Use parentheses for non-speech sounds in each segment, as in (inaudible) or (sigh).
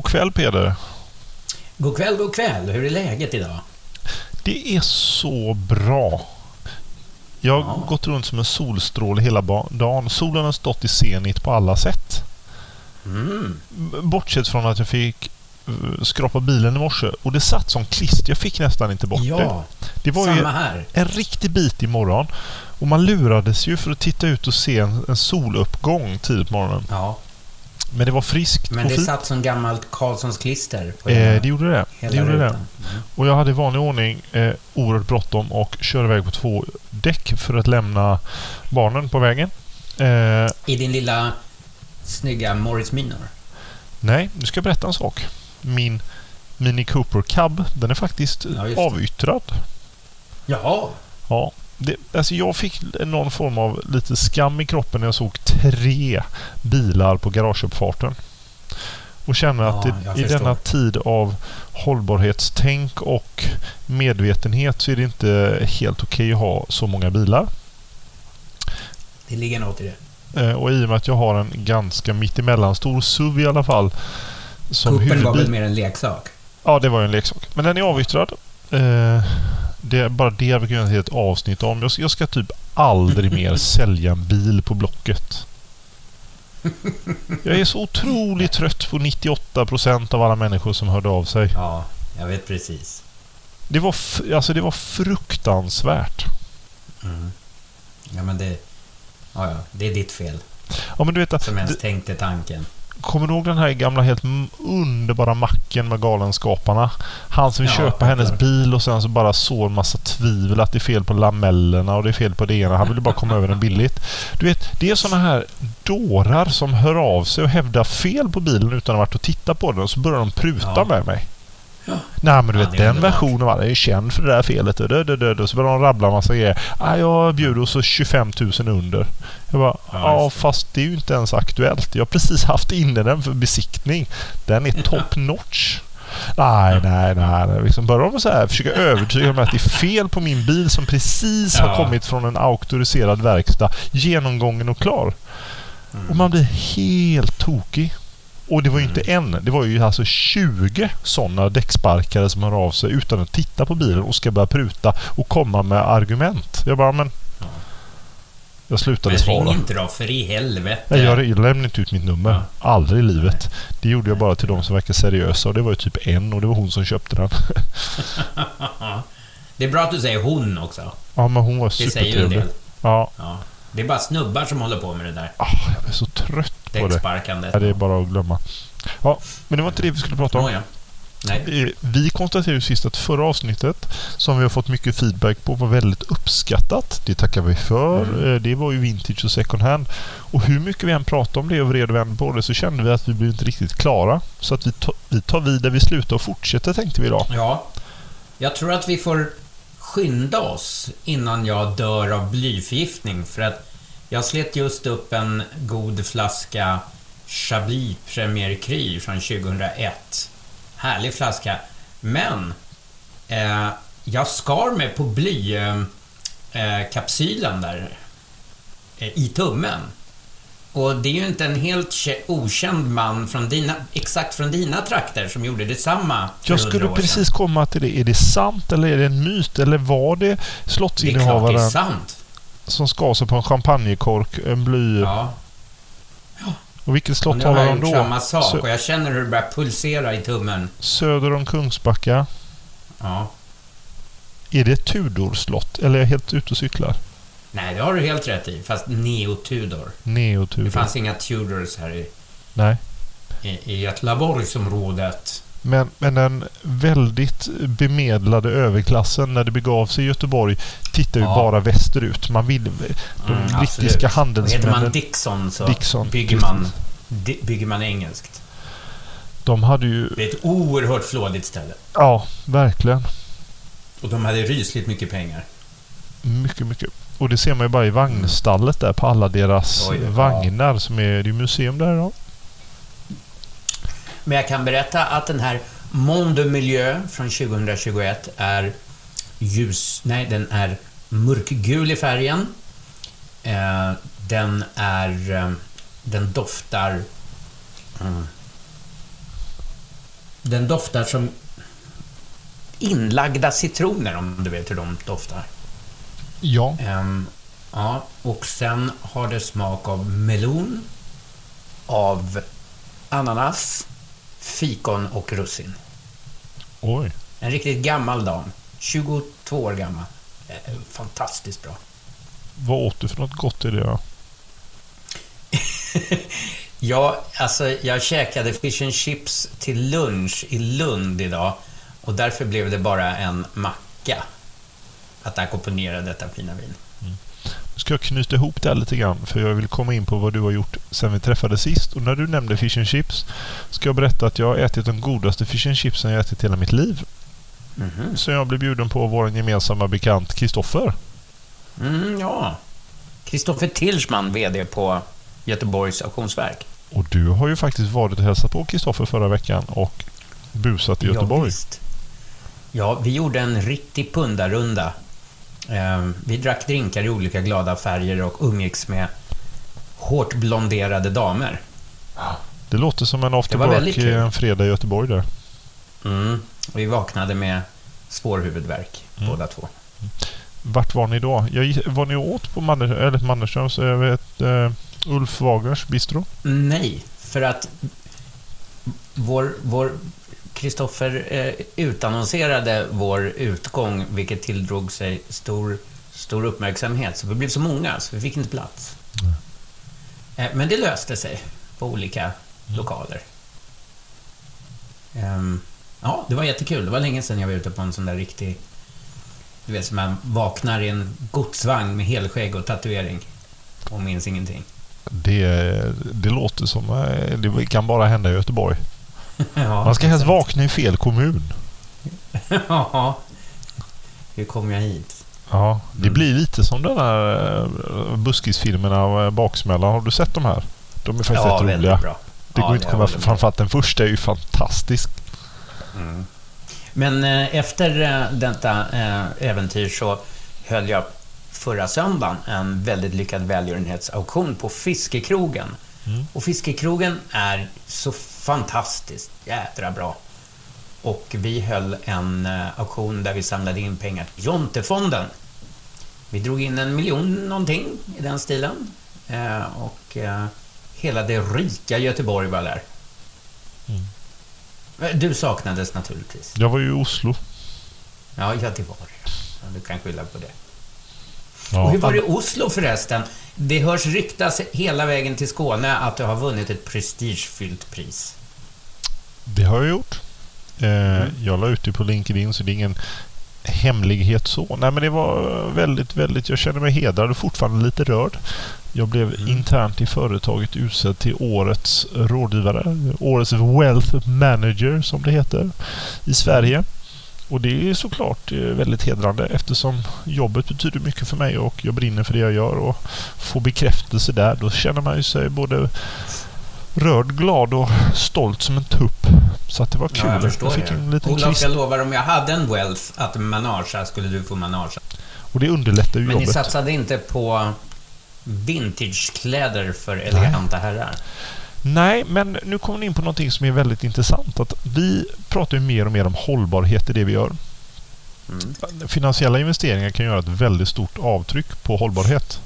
God kväll Peder. God kväll, god kväll. Hur är läget idag? Det är så bra. Jag har Ja. gått runt som en solstråle hela dagen. Solen har stått i zenit på alla sätt. Mm. Bortsett från att jag fick eh, skrapa bilen i morse och det satt som klister. Jag fick nästan inte bort det. Ja, Det var ju här. en riktig bit imorgon. Och man lurades ju för att titta ut och se en, en soluppgång tidigt på morgonen. Ja, Men det var friskt men det fint. satt som gammalt Karlssons klister på Eh, det gjorde det. det, gjorde det. Mm. Och jag hade i vanlig ordning eh, oerhört bråttom och körde iväg på två däck för att lämna barnen på vägen. Eh, I din lilla snygga Morris Minor. nej, nu ska jag berätta en sak. Min Mini Cooper Cub, den är faktiskt Ja, avyttrad. Jaha. Ja, det, alltså jag fick någon form av lite skam i kroppen när jag såg tre bilar på garageuppfarten. Och känner att Ja, det, i förstår. denna tid av hållbarhetstänk och medvetenhet så är det inte helt okej att ha så många bilar. Det ligger något i det. Eh, och i och med att jag har en ganska mittemellan stor SUV i alla fall. Som Kuppen var huvudbil. väl mer en leksak? Ja, det var ju en leksak. Men den är avyttrad. Eh, det är bara det vi kan göra ett avsnitt om. Jag ska, jag ska typ aldrig mer (laughs) sälja en bil på Blocket. Jag är så otroligt trött på 98% av alla människor som hörde av sig. Ja, jag vet precis. Det var, alltså det var fruktansvärt. Mm. Ja, men det... Ja, ja, det är ditt fel. Ja, men du vet, Som ens det, tänkte tanken. Kommer du ihåg den här gamla helt underbara macken med Galenskaparna? Han som vill Ja, köpa hennes bil och sen så bara sår massa tvivel att det är fel på lamellerna och det är fel på det ena. Han ville bara komma över den billigt. Du vet, det är såna här dårar som hör av sig och hävdar fel på bilen utan att ha varit och titta på den och så börjar de pruta Ja. med mig. Ja. Nej men du vet den versionen var är känd för det där felet. Dö, dö, dö, dö. Så börjar de rabbla en massa grejer. Ah, jag bjuder så 25 000 under. Jag bara, Ja, det. fast det är ju inte ens aktuellt. Jag har precis haft inne den för besiktning. Den är (laughs) top notch. Nej, nej, nej. Liksom börjar de så här försöka övertyga mig att det är fel på min bil som precis har Ja. kommit från en auktoriserad verkstad. Genomgången och klar. Mm. Och man blir helt tokig. Och det var ju inte en, det var ju alltså 20 sådana däcksparkare som hör av sig utan att titta på bilen och ska börja pruta och komma med argument. Jag bara, men... Ja. Jag slutade Men ring svara. inte då, för i helvete. Nej, jag, lämnade inte ut mitt nummer. Ja. Aldrig i livet. Det gjorde jag bara till de som verkar seriösa och det var ju typ en och det var hon som köpte den. (laughs) Det är bra att du säger hon också. Ja, men hon var Det säger ju en supertrevlig. del. Ja, Ja. Det är bara snubbar som håller på med det där. ah, jag blev så trött på det. Däcksparkandet. Ja, det är bara att glömma. Ja, men det var inte det vi skulle prata om. Nåja. Nej. Eh, Vi konstaterade ju sist att förra avsnittet, som vi har fått mycket feedback på, var väldigt uppskattat. Det tackar vi för. Mm. Eh, Det var ju vintage och second hand. Och hur mycket vi än pratade om det och vred och vände på det så kände vi att vi blev inte riktigt klara. Så att vi, ta, vi tar vid där vi slutar och fortsätter tänkte vi idag. Ja. Jag tror att vi får skynda oss innan jag dör av blyförgiftning. För att jag slet just upp en god flaska Chablis Premier Cru från 2001. Härlig flaska. Men eh, jag skar mig på blykapsylen eh, kapsylen där eh, i tummen. Och det är ju inte en helt kä- okänd man från dina, exakt från dina trakter som gjorde detsamma för Jag 100 skulle år precis komma till det. Är det sant eller är det en myt? Eller var det Det är klart det är slottsinnehavaren sant. Som skar sig på en champagnekork, en bly... Ja. Och vilket slott talar de då? samma sak Sö- och jag känner hur det börjar pulsera i tummen. söder om Kungsbacka. Ja. Är det ett Tudor-slott? Eller är jag helt ute och cyklar? Nej, det har du helt rätt i. Fast neo-Tudor. Det Neo-Tudor. fanns inga Tudors här i, Nej. i, i Götlaborgsområdet. Men, men den väldigt bemedlade överklassen när det begav sig i Göteborg tittar ju Ja. bara västerut. Man vill... De Mm, brittiska absolut. Och heter man handelsmännen, Dixon så Dixon, bygger, man, bygger man engelskt. de hade ju... Det är ett oerhört flådigt ställe. Ja, verkligen. Och de hade rysligt mycket pengar. Mycket, mycket. Och det ser man ju bara i vagnstallet där på alla deras Oj, ja. vagnar som är... Det är museum där idag. Men jag kan berätta att den här Monde Miljö från 2021 är ljus... Nej, den är mörkgul i färgen. Eh, den är... Eh, den doftar... Mm, den doftar som inlagda citroner, om du vet hur de doftar. Ja. Ehm, ja, och sen har det smak av melon, av ananas, fikon och russin. Oj. En riktigt gammal dam. 22 år gammal. Eh, Fantastiskt bra. Vad åt du för något gott i det? (laughs) Ja, alltså jag käkade fish and chips till lunch i Lund idag och därför blev det bara en macka att ackompanjera detta fina vin. Ska jag knyta ihop det här lite grann för jag vill komma in på vad du har gjort sen vi träffades sist. Och när du nämnde fish and chips ska jag berätta att jag har ätit de godaste fish and chipsen jag ätit hela mitt liv. Mhm. Så jag blev bjuden på vår gemensamma bekant Kristoffer. Mm, ja. Kristoffer Tilschman, VD på Göteborgs Auktionsverk. Och du har ju faktiskt varit och hälsat på Kristoffer förra veckan och busat i Ja, Göteborg. visst. Ja, vi gjorde en riktig pundarrunda. Eh, Vi drack drinkar i olika glada färger och umgicks med hårt blonderade damer. det låter som en afterwork en fredag i Göteborg där. Mm. Vi vaknade med svår huvudvärk, Mm. båda två. Vart var ni då? Jag, var ni åt på Manner, eller Mannerströms, jag vet, eh, Ulf Wagners bistro? Nej, för att vår, vår Kristoffer eh, utannonserade vår utgång, vilket tilldrog sig stor, stor uppmärksamhet. Så vi blev så många, så vi fick inte plats. Eh, men det löste sig på olika lokaler. Ehm, ja, det var jättekul. Det var länge sedan jag var ute på en sån där riktig... Du vet, som man vaknar i en godsvagn med helskägg och tatuering och minns ingenting. Det, det låter som... eh, Det kan bara hända i Göteborg. Ja, (laughs) Man ska helst vakna i fel kommun. (laughs) Ja. Hur kom jag hit? Ja, det Mm. blir lite som den här eh, buskisfilmerna eh, Baksmällan. Har du sett de här? De är faktiskt ja, rätt roliga. bra. Det Ja, går inte att komma... med. Framförallt den första är ju fantastisk. Mm. Men eh, efter eh, detta eh, äventyr så höll jag förra söndagen en väldigt lyckad välgörenhetsauktion på Fiskekrogen. Mm. Och Fiskekrogen är så fantastiskt jädra bra. Och vi höll en eh, auktion där vi samlade in pengar till Jontefonden. Vi drog in en miljon någonting i den stilen. Eh, och eh, hela det rika Göteborg var där. Mm. Du saknades naturligtvis. Jag var ju i Oslo. Ja, ja det var. Ja, du kan skylla på det. Ja. Och hur var det i Oslo förresten? Det hörs ryktas hela vägen till Skåne att du har vunnit ett prestigefyllt pris. Det har jag gjort. Eh, Mm. Jag la ut det på LinkedIn så det är ingen hemlighet så. Nej men det var väldigt, väldigt... Jag känner mig hedrad och fortfarande lite rörd. Jag blev Mm. internt i företaget utsedd till årets rådgivare. Årets Wealth Manager som det heter i Sverige. Och det är såklart eh, väldigt hedrande eftersom jobbet betyder mycket för mig och jag brinner för det jag gör och får bekräftelse där. Då känner man ju sig både rörd, glad och stolt som en tupp. Så att det var kul. Ja, jag förstår fick en liten Olof, jag lovar, om jag hade en wealth att managea skulle du få managea. och det underlättar ju Men ni jobbet. satsade inte på vintagekläder för eleganta herrar. Nej, men nu kommer ni in på någonting som är väldigt intressant. Att vi pratar ju mer och mer om hållbarhet i det vi gör. Mm. Finansiella investeringar kan göra ett väldigt stort avtryck på hållbarhet.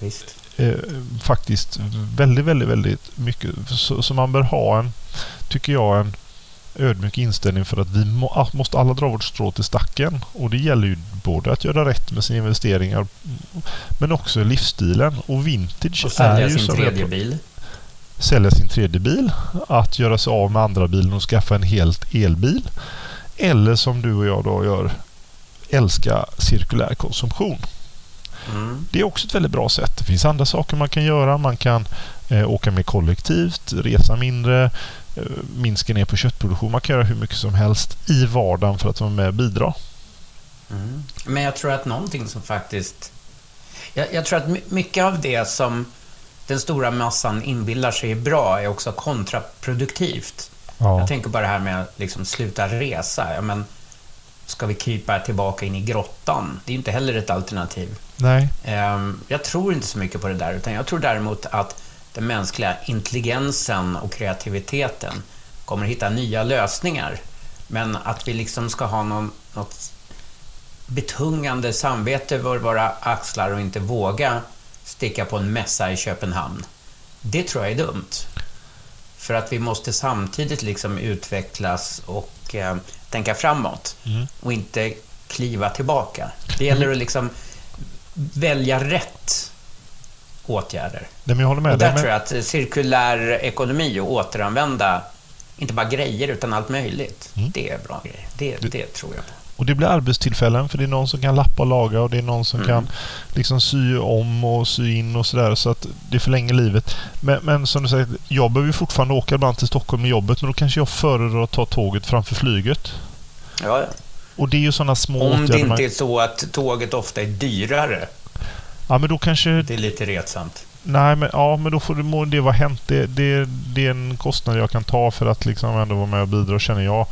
Visst. Eh, faktiskt väldigt, väldigt, väldigt mycket. Så, så, man bör ha en, tycker jag, en ödmjuk inställning för att vi må, måste alla dra vårt strå till stacken. Och det gäller ju både att göra rätt med sina investeringar men också livsstilen. Och vintage och sälja är ju sin tredje bil. Sälja sin tredje bil. Att göra sig av med andra bilen och skaffa en helt elbil. Eller som du och jag då gör, älska cirkulär konsumtion. Mm. Det är också ett väldigt bra sätt. Det finns andra saker man kan göra. Man kan eh, åka mer kollektivt, resa mindre, eh, minska ner på köttproduktion. Man kan göra hur mycket som helst i vardagen för att vara med och bidra. Mm. Men jag tror att någonting som faktiskt... Jag, jag, tror att mycket av det som den stora massan inbillar sig är bra är också kontraproduktivt. Ja. Jag tänker på det här med att liksom sluta resa. Ja, men, ska vi krypa tillbaka in i grottan? Det är inte heller ett alternativ. Nej. Ehm, jag tror inte så mycket på det där, utan jag tror däremot att den mänskliga intelligensen och kreativiteten kommer hitta nya lösningar. Men att vi liksom ska ha någon, något betungande samvete över våra axlar och inte våga sticka på en mässa i Köpenhamn. Det tror jag är dumt. För att vi måste samtidigt liksom utvecklas och eh, tänka framåt mm. och inte kliva tillbaka. Det gäller att liksom välja rätt åtgärder. Nej, jag håller med och där dig, tror jag att cirkulär ekonomi och återanvända inte bara grejer utan allt möjligt. Mm. Det är bra grejer. Det, det, det tror jag på. Och det blir arbetstillfällen för det är någon som kan lappa och laga och det är någon som mm. kan liksom sy om och sy in och sådär så att det förlänger livet. Men, men som du säger, jag behöver ju fortfarande åka ibland till Stockholm med jobbet men då kanske jag föredrar att ta tåget framför flyget. Ja, ja. Och det är ju sådana små Om det inte är så att tåget ofta är dyrare. Ja, men då kanske... Det är lite retsamt. Nej, men, ja, men då får det, må det vara hänt. Det, det, det är en kostnad jag kan ta för att liksom ändå vara med och bidra, känner jag.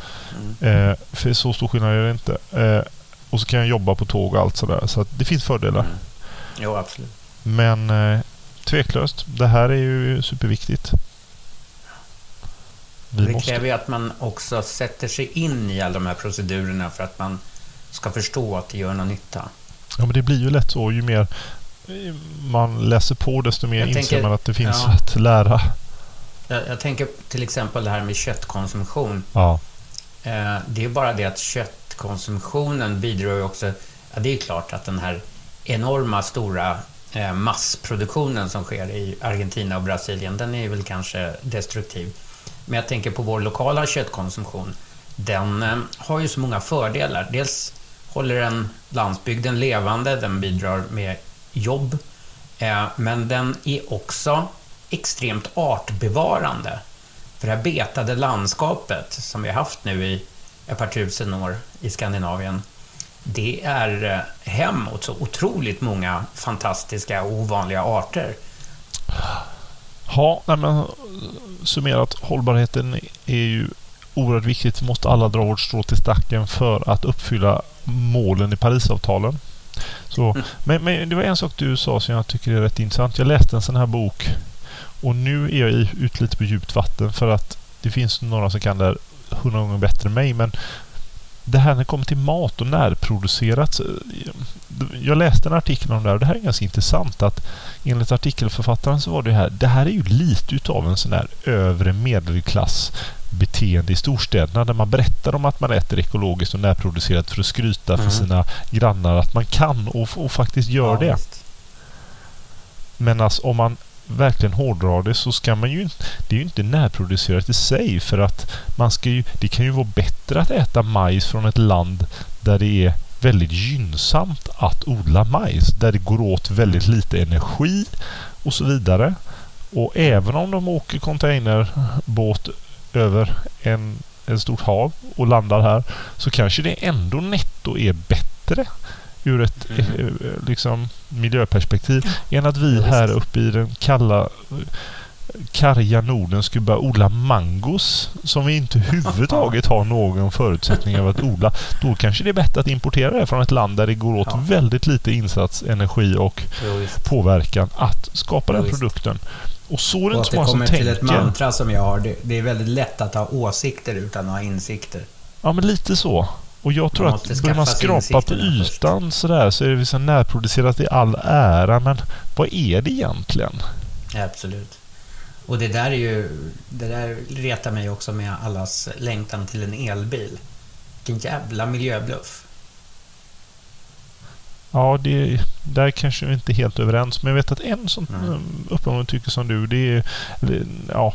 Mm. Eh, för så stor skillnad är det inte. Eh, och så kan jag jobba på tåg och allt sådär. Så det finns fördelar. Mm. Jo, absolut. Men eh, tveklöst, det här är ju superviktigt. Vi det måste... kräver ju att man också sätter sig in i alla de här procedurerna för att man ska förstå att det gör någon nytta. Ja, men det blir ju lätt så. Ju mer man läser på desto mer jag inser tänker, man att det finns ja. att lära. Jag, jag, tänker till exempel det här med köttkonsumtion. Ja. Eh, det är bara det att köttkonsumtionen bidrar ju också... Ja, det är klart att den här enorma stora eh, massproduktionen som sker i Argentina och Brasilien, den är väl kanske destruktiv. Men jag tänker på vår lokala köttkonsumtion. Den eh, har ju så många fördelar. Dels håller den landsbygden levande, den bidrar med jobb. Eh, men den är också extremt artbevarande. För det här betade landskapet som vi har haft nu i ett par tusen år i Skandinavien, det är eh, hem åt så otroligt många fantastiska och ovanliga arter. Ja, men summerat, hållbarheten är ju oerhört viktigt. Vi måste alla dra vårt strå till stacken för att uppfylla målen i Parisavtalen. Så, mm. men, men, det var en sak du sa som jag tycker är rätt intressant. Jag läste en sån här bok och nu är jag ute lite på djupt vatten för att det finns några som kan det hundra gånger bättre än mig. Men det här när det kommer till mat och närproducerat. Jag läste en artikel om det här och det här är ganska intressant att enligt artikelförfattaren så var det här, det här är ju lite utav en sån här övre medelklass beteende i storstäderna där man berättar om att man äter ekologiskt och närproducerat för att skryta mm. för sina grannar att man kan och, och faktiskt gör ja, det. Visst. Men alltså, om man verkligen hårdrar det så ska man ju Det är ju inte närproducerat i sig för att man ska ju... Det kan ju vara bättre att äta majs från ett land där det är väldigt gynnsamt att odla majs. Där det går åt väldigt lite energi och så vidare. Och även om de åker containerbåt över en, en stort hav och landar här så kanske det ändå netto är bättre ur ett mm. Eh, liksom, miljöperspektiv än att vi här uppe i den kalla karga Norden skulle börja odla mangos som vi inte överhuvudtaget har någon förutsättning av att odla. Då kanske det är bättre att importera det från ett land där det går åt Ja. väldigt lite insats, energi och Jo, påverkan att skapa den Jo, visst. produkten. Och så är det inte så det många som kommer till ett tänker. mantra som jag har. Det, det är väldigt lätt att ha åsikter utan att ha insikter. Ja, men lite så. Och jag tror Man att börjar man skrapa på insikterna först. ytan sådär så är det liksom närproducerat i all ära. Men vad är det egentligen? Absolut. Och det där är ju... Det där retar mig också med allas längtan till en elbil. Vilken jävla miljöbluff. Ja, det, där kanske vi inte är helt överens. Men jag vet att en som Nej. uppenbarligen tycker som du, det är... Ja,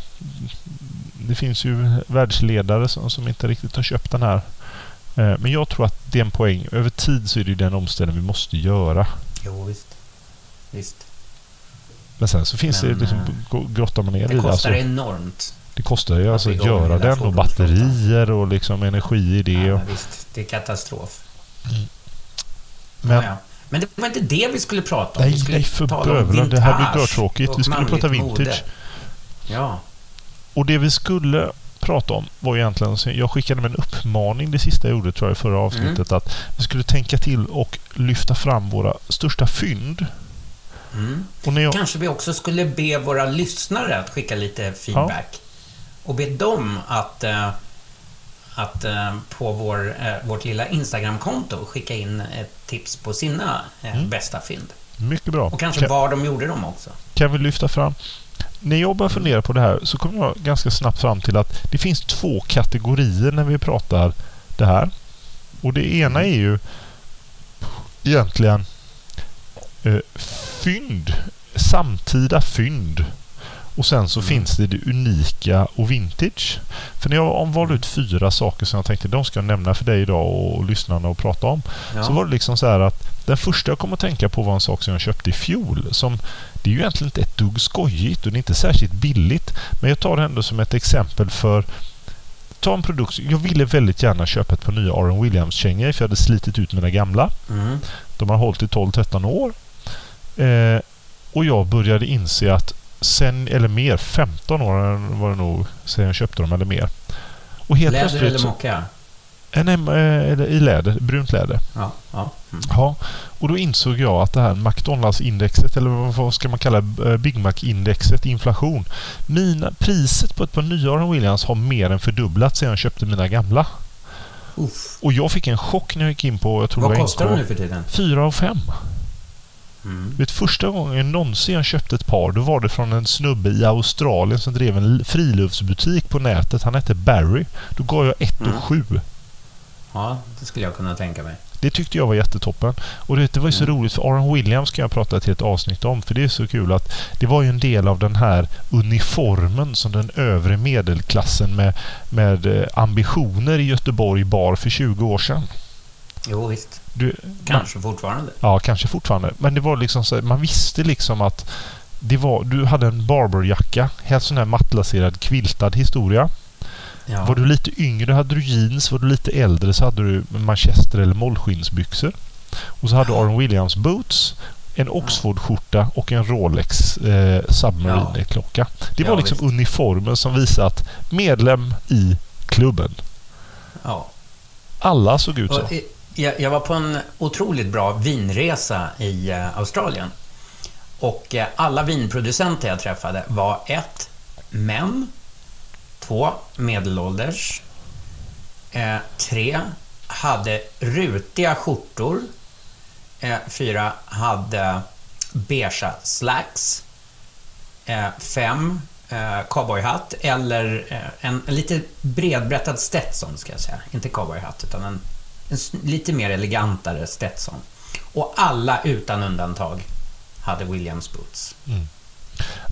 det finns ju världsledare som, som inte riktigt har köpt den här. Eh, Men jag tror att det är en poäng. Över tid så är det ju den omställning vi måste göra. Jo, visst. Visst. Men sen så finns Men, det liksom, eh, grottar man ner i Det det. kostar Alltså, enormt. det kostar ju att alltså att göra den och batterier och liksom energi i det. Ja, visst. Det är katastrof. men Ja, ja. Men det var inte det vi skulle prata om. nej, vi skulle nej för bövelen. Det här blir görtråkigt. Vi skulle prata vintage. mode. Ja. Och det vi skulle prata om var egentligen, så jag skickade med en uppmaning det sista jag gjorde tror jag i förra avsnittet att vi skulle tänka till och lyfta fram våra största fynd. Mm. Jag, Kanske vi också skulle be våra lyssnare att skicka lite feedback. Och be dem att, eh, att eh, på vår, eh, vårt lilla Instagramkonto skicka in ett tips på sina Mm. bästa fynd. mycket bra. Och kanske kan, var de gjorde dem också. kan vi lyfta fram när jag började fundera på det här så kom jag ganska snabbt fram till att det finns två kategorier när vi pratar det här. Och det ena är ju egentligen eh, fynd, samtida fynd. Och sen så Mm. finns det det unika och vintage. För när jag valde ut fyra saker som jag tänkte de ska jag nämna för dig idag och, och lyssnarna och prata om. Ja. Så var det liksom så här att den första jag kom att tänka på var en sak som jag köpte i fjol. Som, det är ju egentligen inte ett dugg skojigt och det är inte särskilt billigt. Men jag tar det ändå som ett exempel för Ta en produkt. Jag ville väldigt gärna köpa ett par nya Aron Williams-kängor för jag hade slitit ut mina gamla. Mm. De har hållit i 12-13 år. Eh, och jag började inse att sen, eller mer, 15 år var det nog sen jag köpte dem eller mer. Och helt Läder eller mocka? Eh, eh, eller i läder, brunt läder. Ja. ja. Mm. Ja, och då insåg jag att det här McDonalds-indexet, eller vad- ska man kalla? Eh, Big Mac-indexet, inflation. Mina, priset på ett par nya Aron Williams har mer än fördubblats sedan jag köpte mina gamla. Uff. Och jag fick en chock när jag gick in på, jag tror Vad kostar de nu för tiden? 4 och 5. Mm. Vet, första gången någonsin jag köpte ett par, då var det från en snubbe i Australien som drev en friluftsbutik på nätet. Han hette Barry. Då gav jag 1 och Mm. 7. Ja, det skulle jag kunna tänka mig. Det tyckte jag var jättetoppen. Och det var ju så Mm. roligt för Aron Williams kan jag prata ett helt avsnitt om. För det är så kul att det var ju en del av den här uniformen som den övre medelklassen med, med eh, ambitioner i Göteborg bar för 20 år sedan. Jo, visst. Du, Kanske fortfarande. Ja, kanske fortfarande. Men det var liksom så, man visste liksom att det var, du hade en barberjacka, helt sån här mattlaserad quiltad historia. Ja. Var du lite yngre hade du jeans, var du lite äldre så hade du manchester eller mollskinnsbyxor. Och så hade du Aron Williams boots, en Oxford-skjorta och en Rolex eh, Submarine-klocka. Det Ja, var liksom visst. uniformen som visade att medlem i klubben. ja. Alla såg ut så. Eh, jag, jag var på en otroligt bra vinresa i eh, Australien. Och eh, alla vinproducenter jag träffade var ett, män. Två, medelålders. Eh, tre, hade rutiga skjortor. Eh, fyra, hade beigea slacks. Eh, fem, eh, cowboyhatt eller eh, en, en lite bredbrättad Stetson ska jag säga. Inte cowboyhatt utan en, en lite mer elegantare Stetson. Och alla utan undantag hade Williams boots. Mm.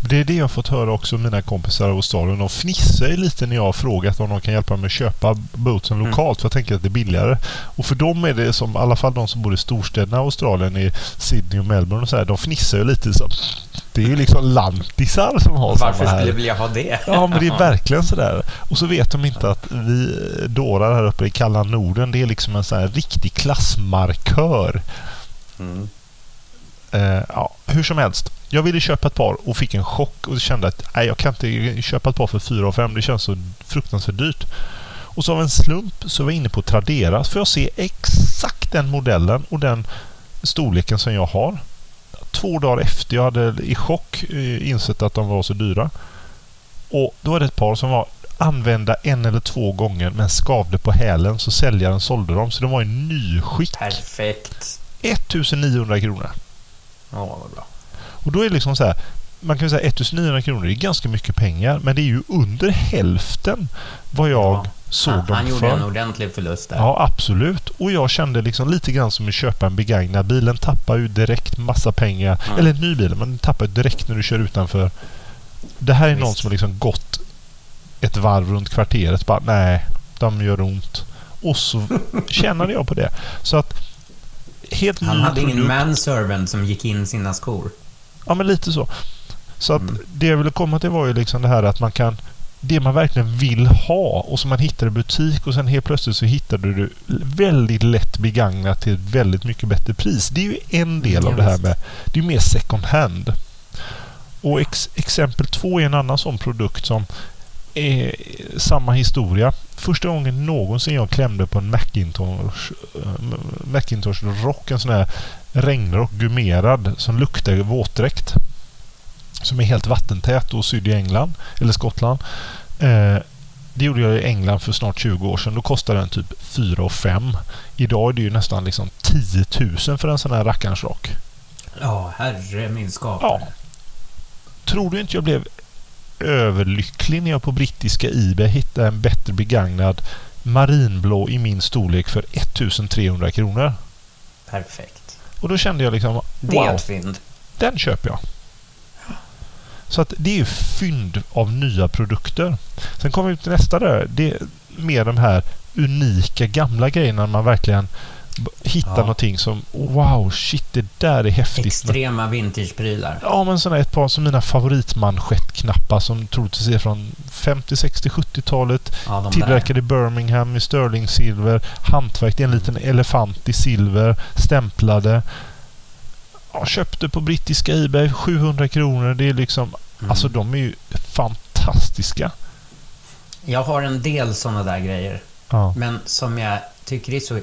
Det är det jag har fått höra också mina kompisar i Australien. De fnissar ju lite när jag har frågat om de kan hjälpa mig att köpa bootsen Mm. lokalt för jag tänker att det är billigare. Och för dem är det som, i alla fall de som bor i storstäderna i Australien, i Sydney och Melbourne och så här, de fnissar ju lite så. Det är ju liksom lantisar som har Varför samma här. skulle jag vilja ha det? Ja, men det är verkligen sådär. Och så vet de inte att vi dårar här uppe i kalla Norden, det är liksom en sån här riktig klassmarkör. Mm. Eh, ja, hur som helst. Jag ville köpa ett par och fick en chock och kände att nej, jag kan inte köpa ett par för 4 5. Det känns så fruktansvärt dyrt. Och så av en slump så var jag inne på Tradera för att se exakt den modellen och den storleken som jag har. Två dagar efter jag hade i chock eh, insett att de var så dyra. Och då var det ett par som var använda en eller två gånger men skavde på hälen så säljaren sålde dem. Så de var i nyskick. Perfekt. 1900 kronor. Ja, vad bra. Och då är det liksom så här. Man kan säga 1900 kronor är ganska mycket pengar men det är ju under hälften vad jag Ja. såg Han, dem han gjorde för. en ordentlig förlust där. Ja, absolut. Och jag kände liksom lite grann som att köpa en begagnad bil. Den tappar ju direkt massa pengar. Ja. Eller en ny bil, men den tappar ju direkt när du kör utanför. Det här är Visst. någon som har liksom gått ett varv runt kvarteret. Bara, nej, de gör ont. Och så kände jag på det. Så att helt Han hade ingen produkt. manservant som gick in sina skor. Ja, men lite så. Så att Mm. det jag ville komma till var ju liksom det här att man kan det man verkligen vill ha och som man hittar i butik och sen helt plötsligt så hittar du det väldigt lätt begagnat till ett väldigt mycket bättre pris. Det är ju en del Ja, av det här med... Det är mer second hand. Och ex, exempel två är en annan sån produkt som är samma historia. Första gången någonsin jag klämde på en Macintosh, Macintosh rock, en sån här regnrock gummerad som luktar våtdräkt. Som är helt vattentät och sydd i England eller Skottland. Eh, det gjorde jag i England för snart 20 år sedan. Då kostade den typ 4 och 5. Idag är det ju nästan liksom 10 000 för en sån här rackarns rock. Ja, herre min skapare. Ja. Tror du inte jag blev överlycklig när jag på brittiska Ebay hittade en bättre begagnad marinblå i min storlek för 1300 kronor? Perfekt. Och då kände jag liksom Det är wow, ett fynd. den köper jag. Så att det är ju fynd av nya produkter. Sen kommer vi till nästa där. Det är mer de här unika gamla grejerna man verkligen hittar Ja. någonting som wow, shit, det där är häftigt. Extrema vintageprylar. Ja, men sådana ett par som mina favoritmanschettknappar som troligtvis är från 50, 60, 70-talet. Ja, de Tillverkade i Birmingham i sterlingsilver. Hantverk, det är en liten elefant i silver. Stämplade. Ja, köpte på brittiska Ebay 700 kronor. Det är liksom... Mm. Alltså de är ju fantastiska. Jag har en del sådana där grejer. Ja. Men som jag tycker är så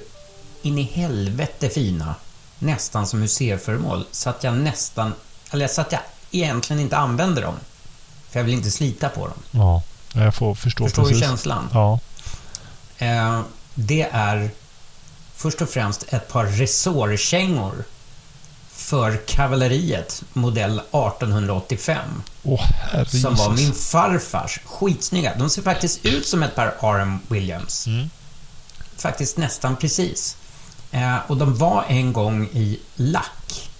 in i helvete fina. Nästan som museiföremål. Så att jag nästan... Eller så att jag egentligen inte använder dem. För jag vill inte slita på dem. ja. Jag får förstå Förstår du precis. känslan? Ja. Eh, det är först och främst ett par resårkängor för kavalleriet, modell 1885. Åh herre Som var min farfars. Skitsnygga. De ser faktiskt ut som ett par R.M. Williams. Mm. Faktiskt nästan precis. Eh, och de var en gång i lack.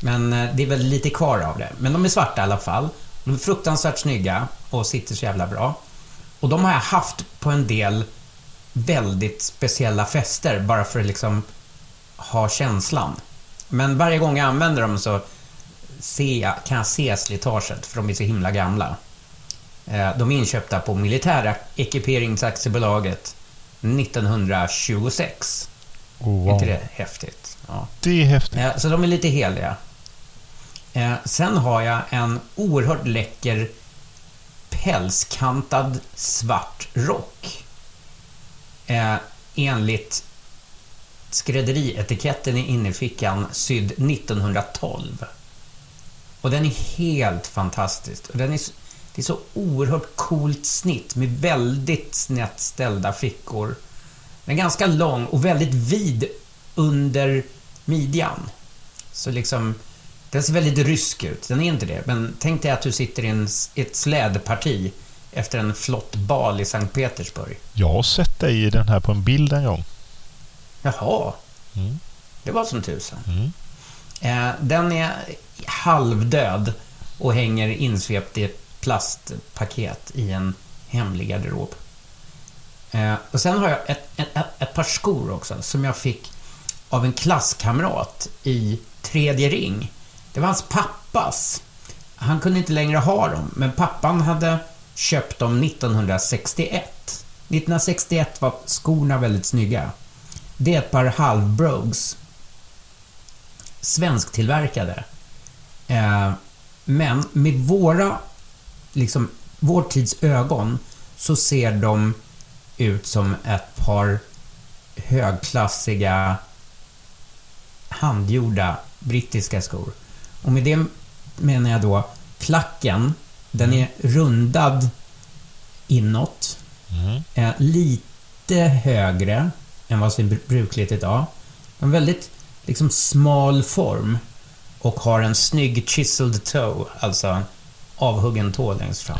Men eh, det är väl lite kvar av det. Men de är svarta i alla fall. De är fruktansvärt snygga och sitter så jävla bra. Och de har jag haft på en del väldigt speciella fester bara för att liksom ha känslan. Men varje gång jag använder dem så ser jag, kan jag se slitaget för de är så himla gamla. Eh, de är inköpta på Militära Ekiperingsaktiebolaget 1926. Oh, wow. inte det häftigt? Ja. Det är häftigt. Eh, Så de är lite heliga. Eh, Sen har jag en oerhört läcker pälskantad svart rock. Eh, Enligt skrädderietiketten i innerfickan sydd 1912. Och den är helt fantastisk. Och den är, det är så oerhört coolt snitt med väldigt snett ställda fickor. Den är ganska lång och väldigt vid under midjan. Så liksom, den ser väldigt rysk ut. Den är inte det. Men tänk dig att du sitter i en, ett slädparti efter en flott bal i Sankt Petersburg. Jag har sett dig i den här på en bild en gång. Jaha, Mm. det var som tusan. Mm. Eh, den är halvdöd och hänger insvept i ett plastpaket i en hemlig garderob. Eh, och sen har jag ett, ett, ett, ett par skor också som jag fick av en klasskamrat i tredje ring. Det var hans pappas. Han kunde inte längre ha dem, men pappan hade köpt dem 1961. 1961 var skorna väldigt snygga. Det är ett par halvbrogues. Svensktillverkade. Eh, Men med våra, liksom, vår tids ögon så ser de ut som ett par högklassiga handgjorda brittiska skor. Och med det menar jag då klacken, den är rundad inåt. Mm. Eh, lite högre än vad som är brukligt idag. En väldigt liksom smal form och har en snygg chiseled toe, alltså en avhuggen tå längst fram.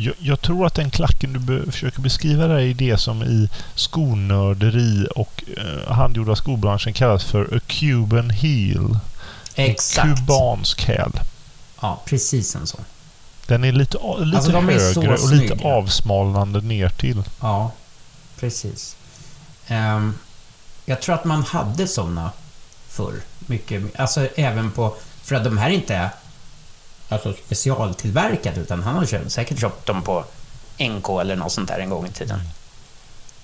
Jag, jag, tror att den klacken du be, försöker beskriva där är det som i skonörderi och eh, handgjorda skobranschen kallas för a Cuban heel. Exakt. En kubansk häl. Ja, precis en sån. Den är lite, lite alltså, högre och lite avsmalnande ner till. Ja, precis. Um, jag tror att man hade såna förr. Mycket, alltså även på... För att de här inte är alltså, specialtillverkade utan han har köpt, säkert köpt dem på NK eller något sånt där en gång i tiden.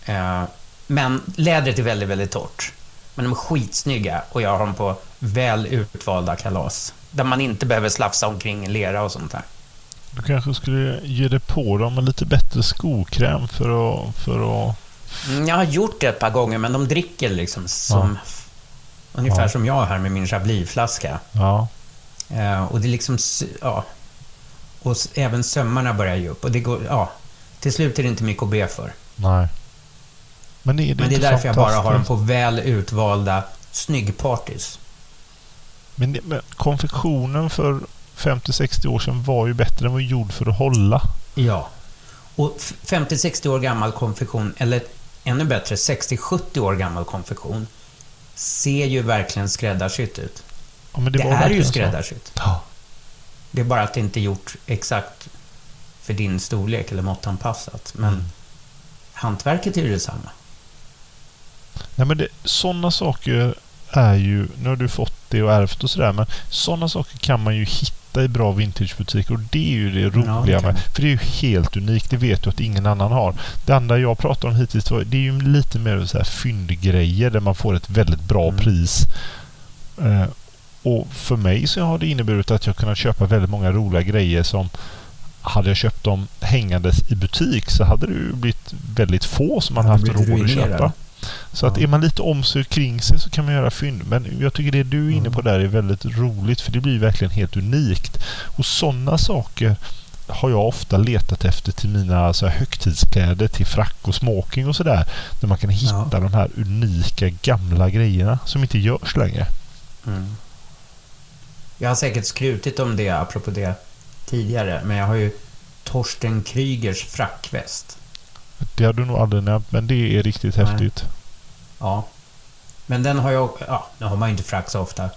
Uh, men lädret är väldigt, väldigt torrt. Men de är skitsnygga och jag har dem på väl utvalda kalas. Där man inte behöver slafsa omkring lera och sånt där. Du kanske skulle ge dig på dem med lite bättre skokräm för att... För att... Mm, jag har gjort det ett par gånger, men de dricker liksom som... Ja. Ungefär ja. som jag här med min Chablis-flaska. Ja. Uh, och det är liksom... Ja. Och även sömmarna börjar ge upp. Och det går... Ja. Till slut är det inte mycket att be för. Nej. Men det är, det men det är därför jag bara har dem på väl utvalda snyggpartys. Men, det, men konfektionen för 50-60 år sedan var ju bättre. Den var gjord för att hålla. Ja. Och 50-60 år gammal konfektion, eller ännu bättre 60-70 år gammal konfektion, ser ju verkligen skräddarsytt ut. Ja, det, det är ju skräddarsytt. Ja. Det är bara att det inte är gjort exakt för din storlek eller måttanpassat. Men mm. hantverket är ju detsamma. Nej, men det, sådana saker är ju, nu har du fått det och ärvt och sådär, men sådana saker kan man ju hitta i bra vintagebutiker och det är ju det roliga ja, med. För det är ju helt unikt, det vet du att ingen annan har. Det andra jag pratar om hittills, det är ju lite mer så här fyndgrejer där man får ett väldigt bra mm. pris. Eh, och för mig så har det inneburit att jag kunnat köpa väldigt många roliga grejer som hade jag köpt dem hängandes i butik så hade det ju blivit väldigt få som man haft råd att köpa. Så att är man lite omsökt kring sig så kan man göra fynd. Men jag tycker det du är inne på där är väldigt roligt för det blir verkligen helt unikt. Och sådana saker har jag ofta letat efter till mina alltså, högtidskläder, till frack och smoking och sådär. Där man kan hitta ja. de här unika gamla grejerna som inte görs längre. Mm. Jag har säkert skrutit om det, apropå det, tidigare. Men jag har ju Torsten Krygers frackväst. Det har du nog aldrig nämnt, men det är riktigt Nej. häftigt. Ja. Men den har jag... Ja, nu har man ju inte frack så ofta.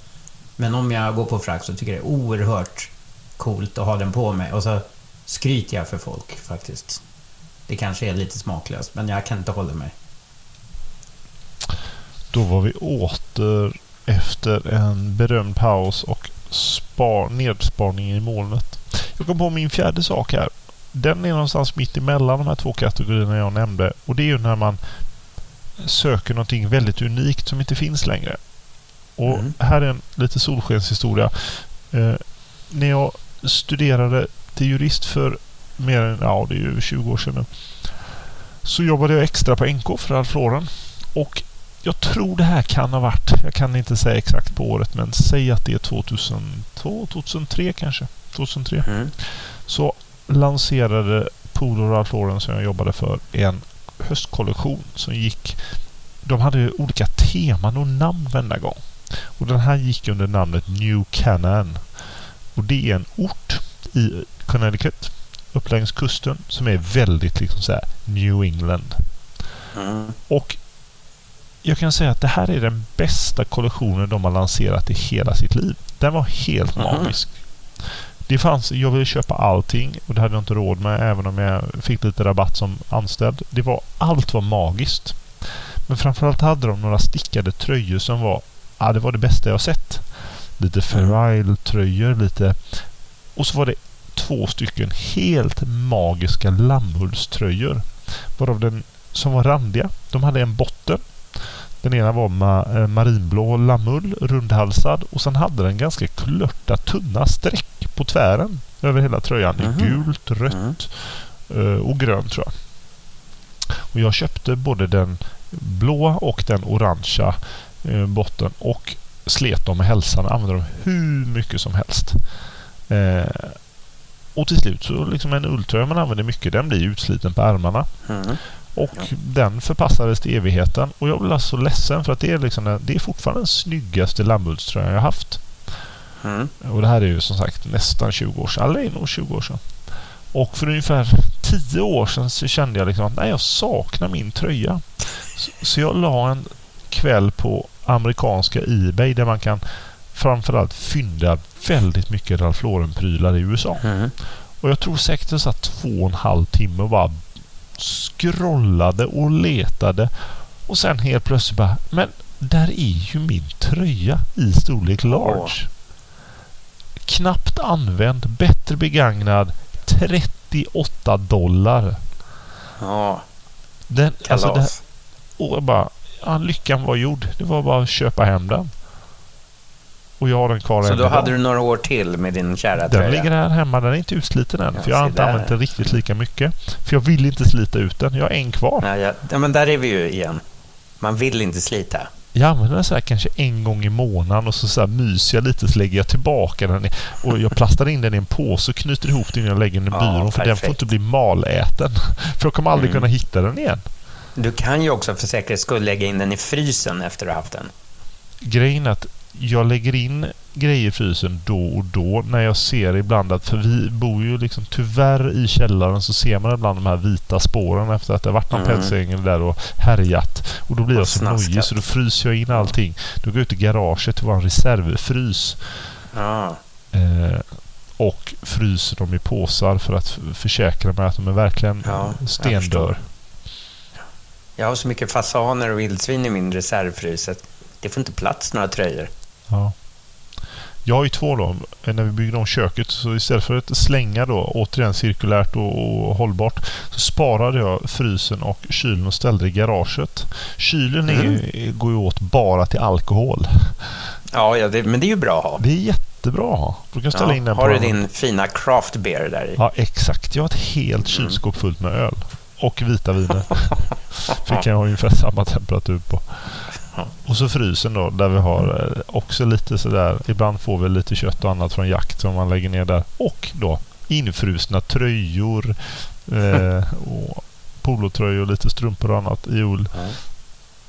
Men om jag går på frack så tycker jag det är oerhört coolt att ha den på mig. Och så skryter jag för folk faktiskt. Det kanske är lite smaklöst, men jag kan inte hålla mig. Då var vi åter efter en berömd paus och spar, nedsparning i molnet. Jag kom på min fjärde sak här den är någonstans mitt emellan de här två kategorierna jag nämnde. Och det är ju när man söker någonting väldigt unikt som inte finns längre. Och mm. här är en lite solskenshistoria. Eh, när jag studerade till jurist för mer än, ja det är ju 20 år sedan nu. Så jobbade jag extra på NK för Alf Lauren. Och jag tror det här kan ha varit, jag kan inte säga exakt på året, men säg att det är 2002, 2003 kanske. 2003. Mm. Så lanserade Polo Ralph Lauren som jag jobbade för en höstkollektion som gick... De hade olika teman och namn varenda gång. Och den här gick under namnet New Canaan. Och det är en ort i Connecticut upp längs kusten som är väldigt liksom så New England. Mm. Och jag kan säga att det här är den bästa kollektionen de har lanserat i hela sitt liv. Den var helt mm. magisk. Det fanns, jag ville köpa allting och det hade jag inte råd med även om jag fick lite rabatt som anställd. Det var, allt var magiskt. Men framförallt hade de några stickade tröjor som var, ja det var det bästa jag sett. Lite Ferrile-tröjor, lite... Och så var det två stycken helt magiska lammullströjor. Varav den som var randiga, de hade en botten. Den ena var ma marinblå lammull, rundhalsad och sen hade den ganska klörta tunna streck på tvären över hela tröjan. i Mhm. Gult, rött eh, och grönt tror jag. Och jag köpte både den blåa och den orangea eh, botten och slet dem med hälsan och använde dem hur mycket som helst. Eh, och till slut så liksom en ulltröja man använder mycket den blir utsliten på ärmarna. Mm. Och Ja. den förpassades till evigheten. Och jag blev alltså ledsen för att det är, liksom det är fortfarande den snyggaste lammullströjan jag haft. Mm. Och det här är ju som sagt nästan 20 år sedan. Eller det är nog 20 år sedan. Och för ungefär 10 år sedan så kände jag liksom att nej, jag saknar min tröja. Så, så jag la en kväll på amerikanska Ebay där man kan framförallt fynda väldigt mycket Ralph Lauren-prylar i USA. Mm. Och jag tror säkert jag satt två och en halv timme och bara scrollade och letade. Och sen helt plötsligt bara, men där är ju min tröja i storlek large. Knappt använd, bättre begagnad, 38 dollar. Ja, Den, kalas. alltså det, och bara, ja, lyckan var gjord. Det var bara att köpa hem den. Och jag har den kvar så då hade du några år till med din kära Den tröja? ligger här hemma. Den är inte utsliten än. Ja, för jag har inte där. använt den riktigt lika mycket. För jag vill inte slita ut den. Jag har en kvar. Nej, ja, ja, men där är vi ju igen. Man vill inte slita. Jag använder den så här kanske en gång i månaden och så, så här myser jag lite så lägger jag tillbaka den. Och jag plastar in den i en påse och knyter ihop den innan jag lägger den i Ja, byrån. För den får inte bli maläten. (laughs) För jag kommer aldrig Mm. kunna hitta den igen. Du kan ju också för säkerhets skull lägga in den i frysen efter att ha haft den. Grejen är att jag lägger in grejer i frysen då och då när jag ser ibland att, för vi bor ju liksom tyvärr i källaren så ser man ibland de här vita spåren efter att det har varit någon Mm. pälsängel där och härjat. Och då blir jag Och så snaskat. nojig så då fryser jag in allting. Då går jag ut i garaget till vår reservfrys Ja, eh, och fryser dem i påsar för att försäkra mig att de är verkligen Ja, jag stendör. förstår. jag har så mycket fasaner och vildsvin i min reservfrys att det får inte plats några tröjor. Ja. Jag har ju två då. När vi byggde om köket så istället för att slänga då återigen cirkulärt och, och hållbart så sparade jag frysen och kylen och ställde i garaget. Kylen är, Mm. går ju åt bara till alkohol. Ja, ja det, men det är ju bra att ha. Det är jättebra att ha. Då kan ställa in den har på du din fina craft beer där i? Ja, exakt. Jag har ett helt Mm. kylskåp fullt med öl. Och vita viner. (laughs) Kan jag ha ungefär samma temperatur på. Ja. Och så frysen då, där vi har eh, också lite sådär. Ibland får vi lite kött och annat från jakt som man lägger ner där. Och då infrusna tröjor. Eh, (laughs) och polotröjor lite strumpor och annat i ull. Ja.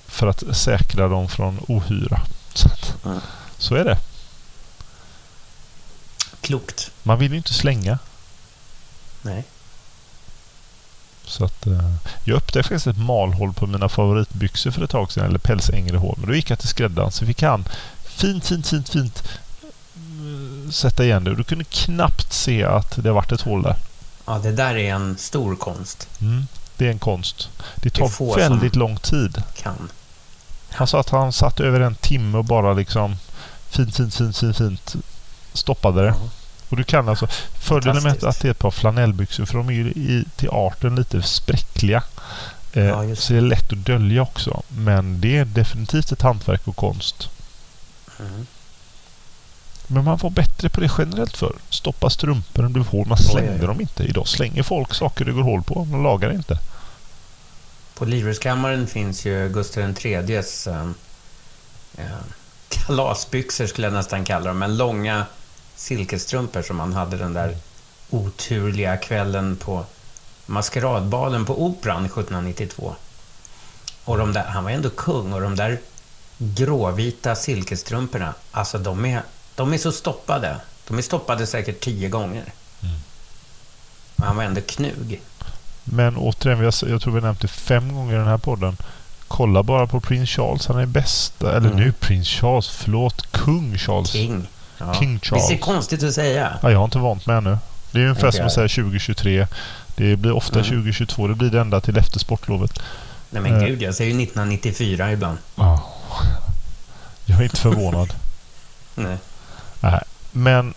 För att säkra dem från ohyra. Så, att, Ja. så är det. Klokt. Man vill ju inte slänga. Nej. Så att, eh, jag upptäckte faktiskt ett malhål på mina favoritbyxor för ett tag sedan, eller pälsängelhål. Men då gick jag till skräddaren så fick han fint, fint, fint, fint eh, sätta igen det. Du kunde knappt se att det varit ett hål där. Ja, det där är en stor konst. Mm. Det är en konst. Det Det tar få väldigt lång tid. Kan. Han sa att han satt över en timme och bara liksom fint, fint, fint, fint, fint stoppade det. Ja. Och du kan alltså... Fördelen med att det är ett par flanellbyxor för de är ju i, till arten lite spräckliga. Eh, Ja, så det är lätt att dölja också. Men det är definitivt ett hantverk och konst. Mm. Men man var bättre på det generellt för. Stoppa strumpor, det blev hål. Man slängde oj, oj. dem inte. Idag slänger folk saker det går hål på. De lagar inte. På Livrustkammaren finns ju Gustav IIIs eh, eh, (laughs) kalasbyxor, skulle jag nästan kalla dem. Men långa silkesstrumpor som han hade den där oturliga kvällen på maskeradbalen på Operan 1792. Och de där, han var ändå kung och de där gråvita silkesstrumporna, alltså de är, de är så stoppade. De är stoppade säkert tio gånger. Och han var ändå knug. Men återigen, jag tror vi nämnt det fem gånger i den här podden. Kolla bara på prins Charles. Han är bästa. Eller Mm. nu prins Charles. Förlåt. Kung Charles. King. Ja. King Charles. Visst är det konstigt att säga? Ja, jag har inte vant mig ännu. Det är ungefär som att säga 2023. Det blir ofta Mm. 2022. Det blir det ända till efter sportlovet. Nej men Eh. gud, jag säger ju 1994 ibland. Ja. Jag är inte förvånad. (laughs) Nej. Men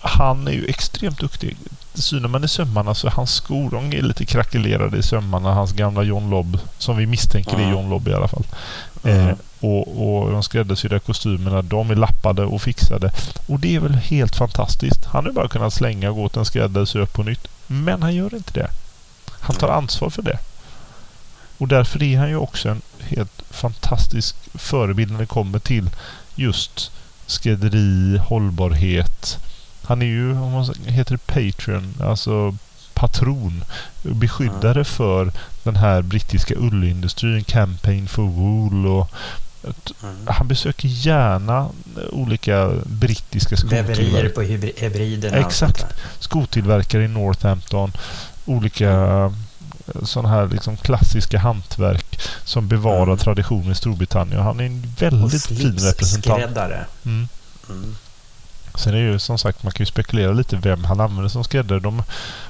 han är ju extremt duktig. Synar man i sömmarna så är hans skor de är lite krackelerade i sömmarna. Hans gamla John Lobb, som vi misstänker är Ja. John Lobb i alla fall. Mm. Eh, och, och de skräddarsydda kostymerna, de är lappade och fixade. Och det är väl helt fantastiskt. Han har bara kunnat slänga och gå till en skräddarsy på nytt. Men han gör inte det. Han tar ansvar för det. Och därför är han ju också en helt fantastisk förebild när det kommer till just skrädderi, hållbarhet. Han är ju, om man heter Patreon, alltså patron, beskyddare för den här brittiska ullindustrin, Campaign for Wool och Mm. han besöker gärna olika brittiska Väverier skotillverkare. på hybri- hybriderna. Exakt. Skotillverkare i Northampton. Olika sådana här liksom klassiska hantverk som bevarar Mm. traditionen i Storbritannien. Han är en väldigt fin representant. Mm. Mm. Sen är det ju som sagt, man kan ju spekulera lite vem han använder som skräddare. De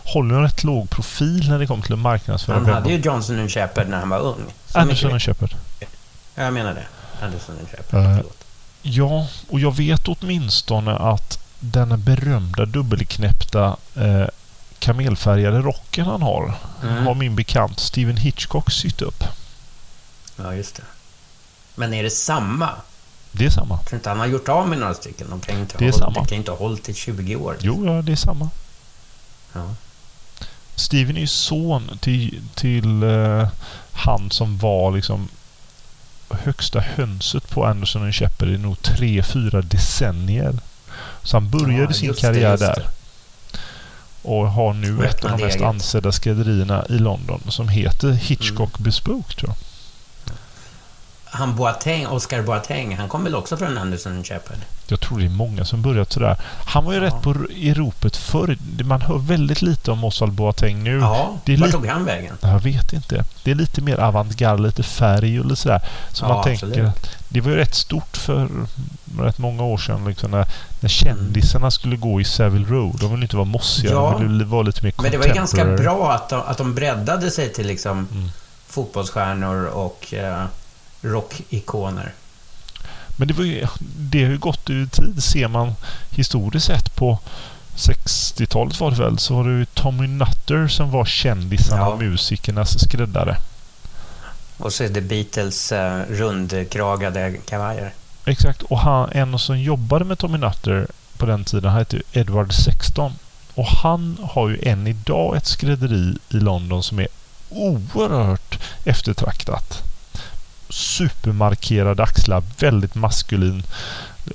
håller en rätt låg profil när det kommer till att marknadsföra. Han hade de- ju Johnson Shepard när han var ung. Anderson mycket- Shepard. Ja, Jag menar det. Anderson Shepard. Eh, förlåt. Ja, och jag vet åtminstone att den berömda dubbelknäppta eh, kamelfärgade rocken han har Mm. har min bekant Steven Hitchcock sytt upp. Ja, just det. Men är det samma? Det är samma. Jag tror inte han har gjort av med några stycken. De kan inte Det är ha, samma. Det kan inte ha hållit i 20 år. Jo, ja, det är samma. Ja. Steven är ju son till, till eh, han som var liksom högsta hönset på Anderson Shepard i nog tre, fyra decennier. Så han började Ja, sin karriär det. där. Och har nu ett av de mest ansedda skrädderierna i London som heter Hitchcock Mm. Bespoke tror jag. Han Boateng, Oscar Boateng, han kom väl också från Anderson Shepard? Jag tror det är många som börjat sådär. Han var ju Ja. rätt på i ropet förr. Man hör väldigt lite om Oswald Boateng nu. Ja, det är lite- tog han vägen? Jag vet inte. Det är lite mer avantgarde, lite färg och lite sådär. Så Ja, man absolut. tänker att det var ju rätt stort för rätt många år sedan liksom, när, när kändisarna skulle gå i Savile Row. De ville inte vara mossiga, Ja. de ville vara lite mer Men det var ju ganska bra att de, att de breddade sig till liksom Mm. fotbollsstjärnor och eh, rockikoner. Men det, var ju, det har ju gått över tid. Ser man historiskt sett på 60-talet var det väl, så var det ju Tommy Nutter som var kändisarna Ja. och musikernas skräddare. Och så är det Beatles eh, rundkragade kavajer. Exakt, och han, en som jobbade med Tommy Nutter på den tiden han hette Edward Sexton. Och han har ju än idag ett skrädderi i London som är oerhört eftertraktat. Supermarkerade axlar, väldigt maskulin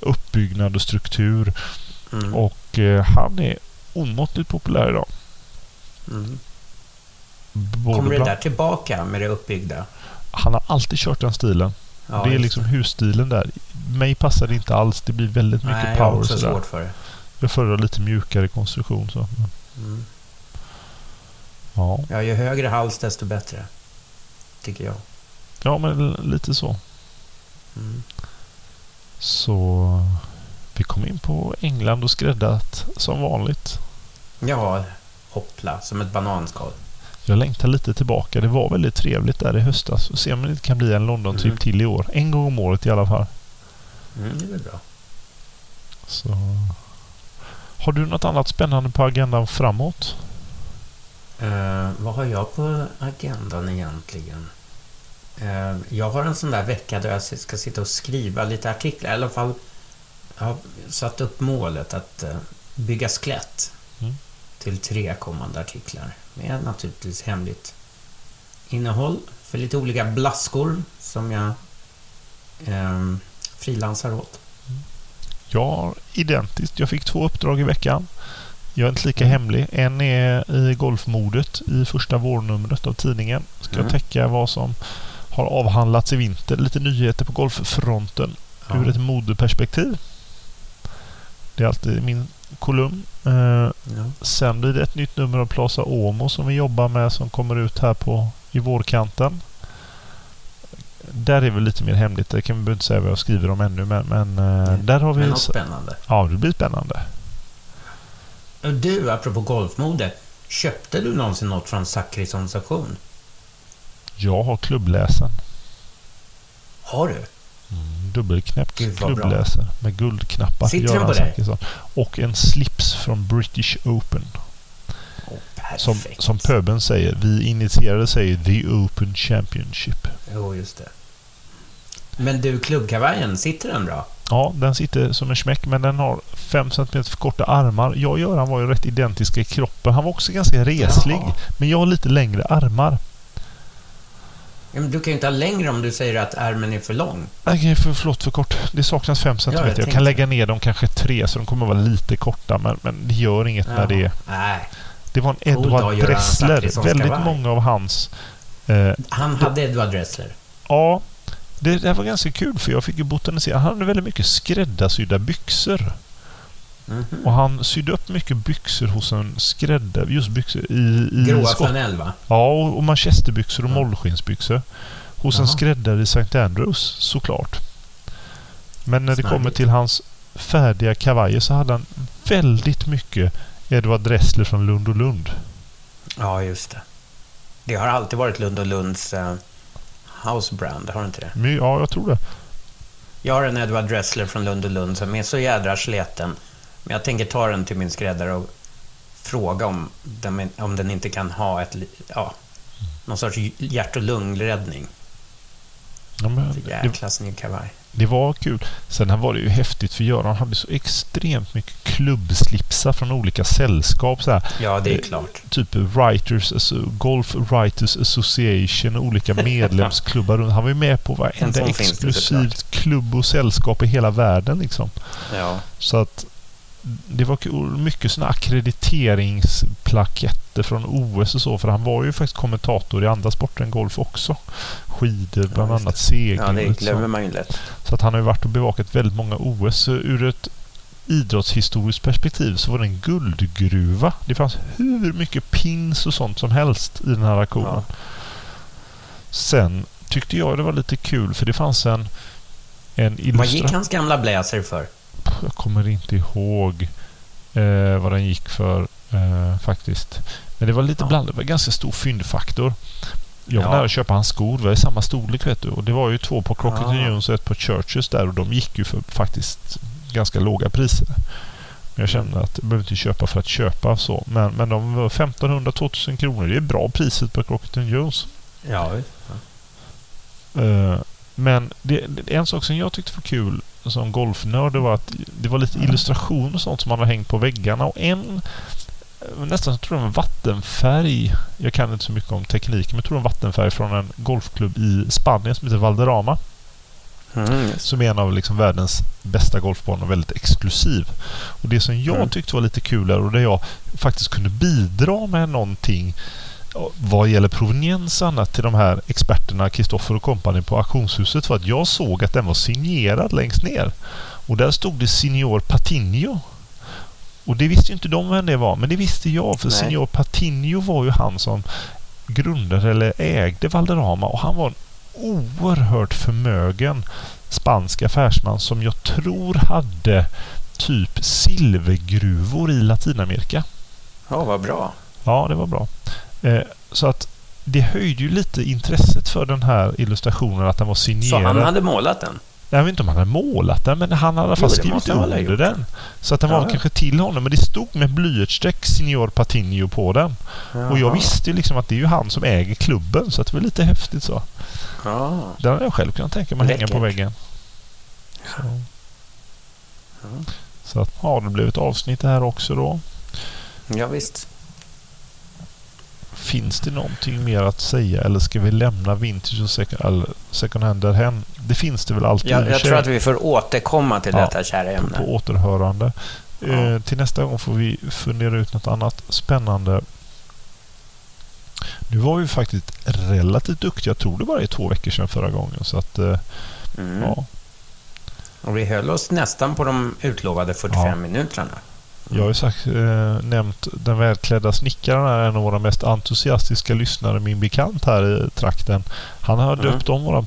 uppbyggnad och struktur. Mm. Och eh, han är omåttligt populär idag. Mm. Kommer det där tillbaka med det uppbyggda? Han har alltid kört den stilen. Ja, det är liksom husstilen där. Mig passar det inte alls. Det blir väldigt mycket Nej, jag power också sådär. svårt för det. Jag föredrar lite mjukare konstruktion. Så. Mm. Ja. Ja, ju högre hals desto bättre. Tycker jag. Ja, men lite så. Mm. Så vi kom in på England och skräddat som vanligt. Ja, hoppla, som ett bananskal. Jag längtar lite tillbaka. Det var väldigt trevligt där i höstas. Och se om det inte kan bli en London-trip Mm. till i år. En gång om året i alla fall. Mm, det är bra. Så. Har du något annat spännande på agendan framåt? Eh, vad har jag på agendan egentligen? Eh, jag har en sån där vecka där jag ska sitta och skriva lite artiklar. I alla fall, jag har satt upp målet att eh, bygga skelett Mm. till tre kommande artiklar. Med naturligtvis hemligt innehåll för lite olika blaskor som jag eh, frilansar åt. Ja, identiskt. Jag fick två uppdrag i veckan. Jag är inte lika hemlig. En är i golfmodet i första vårnumret av tidningen. Ska Mm. jag täcka vad som har avhandlats i vinter. Lite nyheter på golffronten ur ett modeperspektiv. Det är alltid min kolumn. Eh, ja. sen blir det ett nytt nummer av Plaza Omo som vi jobbar med som kommer ut här på i vårkanten. Där är väl lite mer hemligt. Det kan vi inte säga vad jag skriver om ännu men, men eh, där har vi... Men något spännande. Ja, det blir spännande. Du, apropå golfmode. Köpte du någonsin något från Zachrissons auktion? Jag har klubbläsaren. Har du? Mm, dubbelknäppt klubbläsare med guldknappar. Sitter den på dig? Och en slips från British Open. Oh. Som, som pöben säger, vi initierade säger The Open Championship. Jo, just det. Men du, klubbkavajen, sitter den bra? Ja, den sitter som en smäck men den har 5 cm för korta armar. Jag och Göran var ju rätt identiska i kroppen. Han var också ganska reslig. Ja. Men jag har lite längre armar. Ja, men du kan ju inte ha längre om du säger att ärmen är för lång. Nej, för, förlåt för kort. Det saknas 5 cm. jag jag, tänkte kan lägga ner dem kanske 3 så de kommer vara lite korta men, men det gör inget när det är... Nej. Det var en Edward Dressler. Väldigt många av hans... Eh, Han hade Edward Dressler. ja, det, det var ganska kul för jag fick ju botanisera. Han hade väldigt mycket skräddarsydda byxor. Mhm. Och han sydde upp mycket byxor hos en skräddare. Just byxor i... i Gråa Skott- flanell, va? Ja, och, och manchesterbyxor och Ja. mollskinnsbyxor. Hos en Jaha. skräddare i St. Andrews, såklart. Men när det Snarligt. kommer till hans färdiga kavajer så hade han väldigt mycket Edward Dressler från Lund och Lund. Ja, just det. Det har alltid varit Lund och Lunds uh, housebrand, har det inte det? Men, ja, jag tror det. Jag har en Edward Dressler från Lund och Lund som är så jädra sleten. Men jag tänker ta den till min skräddare och fråga om den, om den inte kan ha ett, ja, någon sorts hjärt och lungräddning. Ja, men, Så det, jäkla snygg kavaj. det var kul. Sen här var det ju häftigt för Göran hade så extremt mycket klubbslipsar från olika sällskap. Så här. Ja, det är Eh, klart. typ Writers, Golf Writers Association och olika (laughs) medlemsklubbar. Han var ju med på En varenda exklusivt klubb och sällskap i hela världen. Liksom. Ja. Så att det var kul. mycket såna ackrediteringsplaketter från OS och så. För han var ju faktiskt kommentator i andra sporter än golf också. Skidor, bland just annat segling. ja, det lite glömmer man ju lätt. Så att han har ju varit och bevakat väldigt många OS. Så ur ett idrottshistoriskt perspektiv så var det en guldgruva. Det fanns hur mycket pins och sånt som helst i den här aktionen. Sen tyckte jag det var lite kul för det fanns en en Vad gick illustration. hans gamla blazer för? Jag kommer inte ihåg eh, vad den gick för eh, faktiskt. Men det var lite Ja. blandat. Det var ganska stor fyndfaktor. Jag var Ja. nära att köpa hans skor. Det var i samma storlek vet du. Och det var ju två på Crockett. Jones och ett på Churches där. Och de gick ju för faktiskt ganska låga priser. Men jag kände att jag behöver inte köpa för att köpa så. Men, men de var 1500-2000 kronor. Det är bra priset på Crockett Jones. Ja, Eh, Men det, en sak som jag tyckte var kul som golfnörd det var att det var lite illustration och sånt som man har hängt på väggarna. Och en nästan jag tror var en vattenfärg. Jag kan inte så mycket om tekniken men jag tror en vattenfärg från en golfklubb i Spanien som heter Valderrama. mm. Som är en av liksom världens bästa golfbanor väldigt exklusiv. Och Det som jag Mm. tyckte var lite kul där och där jag faktiskt kunde bidra med någonting vad gäller proveniens annat till de här experterna, Kristoffer och kompani på auktionshuset var att jag såg att den var signerad längst ner. Och där stod det Signor Patinho. Och det visste ju inte de vem det var, men det visste jag för Nej. Signor Patinho var ju han som grundade eller ägde Valderrama och han var en oerhört förmögen spansk affärsman som jag tror hade typ silvergruvor i Latinamerika. Ja, vad bra. Ja, det var bra. Eh, så att det höjde ju lite intresset för den här illustrationen att den var Så signerad. han hade målat den? Jag vet inte om han hade målat den, men han hade i alla fall skrivit under den. Så att den var Ja, ja. kanske till honom, men det stod med blyertsstreck Signor Patinho på den. Och jag visste ju liksom att det är ju han som äger klubben, så att det var lite häftigt så. Ja. Den hade jag själv kunnat tänka mig att hänga på väggen. Så. Ja. så att, ja, det blev ett avsnitt här också då. ja, visst. Finns det någonting mer att säga eller ska vi lämna vintage och second, hand därhän? Det finns det väl alltid. Jag, jag tror att vi får återkomma till Ja, detta kära ämne. på återhörande. Ja. Eh, till nästa gång får vi fundera ut något annat spännande. Nu var vi faktiskt relativt duktiga. Jag tror det bara är två veckor sedan förra gången. Så att, eh, Mm. ja. Och vi höll oss nästan på de utlovade 45 Ja. minuterna. Jag har ju sagt, eh, nämnt den välklädda snickaren är en av våra mest entusiastiska lyssnare, min bekant här i trakten. Han har Mm. döpt om vår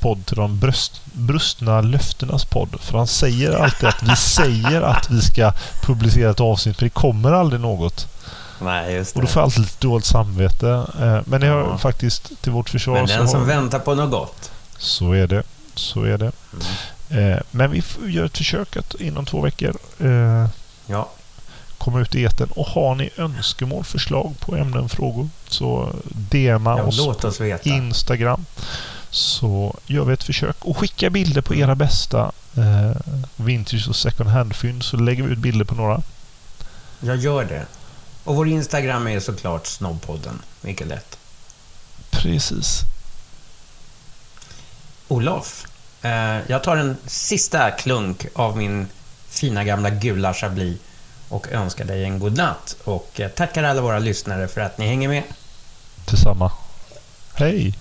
podd till, de bröst, brustna löftenas podd. För han säger alltid att vi (laughs) säger att vi ska publicera ett avsnitt, men det kommer aldrig något. Nej, just Och då det. får jag alltid lite dåligt samvete. Eh, men det har Ja. faktiskt till vårt försvar Men den som har, väntar på något gott. så är det. Så är det. Eh, men vi gör ett försök att inom två veckor eh, Ja, komma ut i etern. Och har ni önskemål, förslag på ämnen, frågor så DMa ja oss låt oss veta. Instagram. så gör vi ett försök och skicka bilder på era bästa eh, vintage och second hand-fynd så lägger vi ut bilder på några. Jag gör det. Och vår Instagram är såklart Snobbpodden. Mycket lätt. Precis. Olof, eh, jag tar en sista klunk av min fina gamla gula chablis och önskar dig en god natt. Och eh, tackar alla våra lyssnare för att ni hänger med. Detsamma. Hej!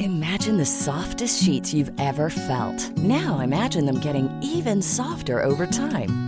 Imagine the softest sheets you've ever felt. Now imagine them getting even softer over time.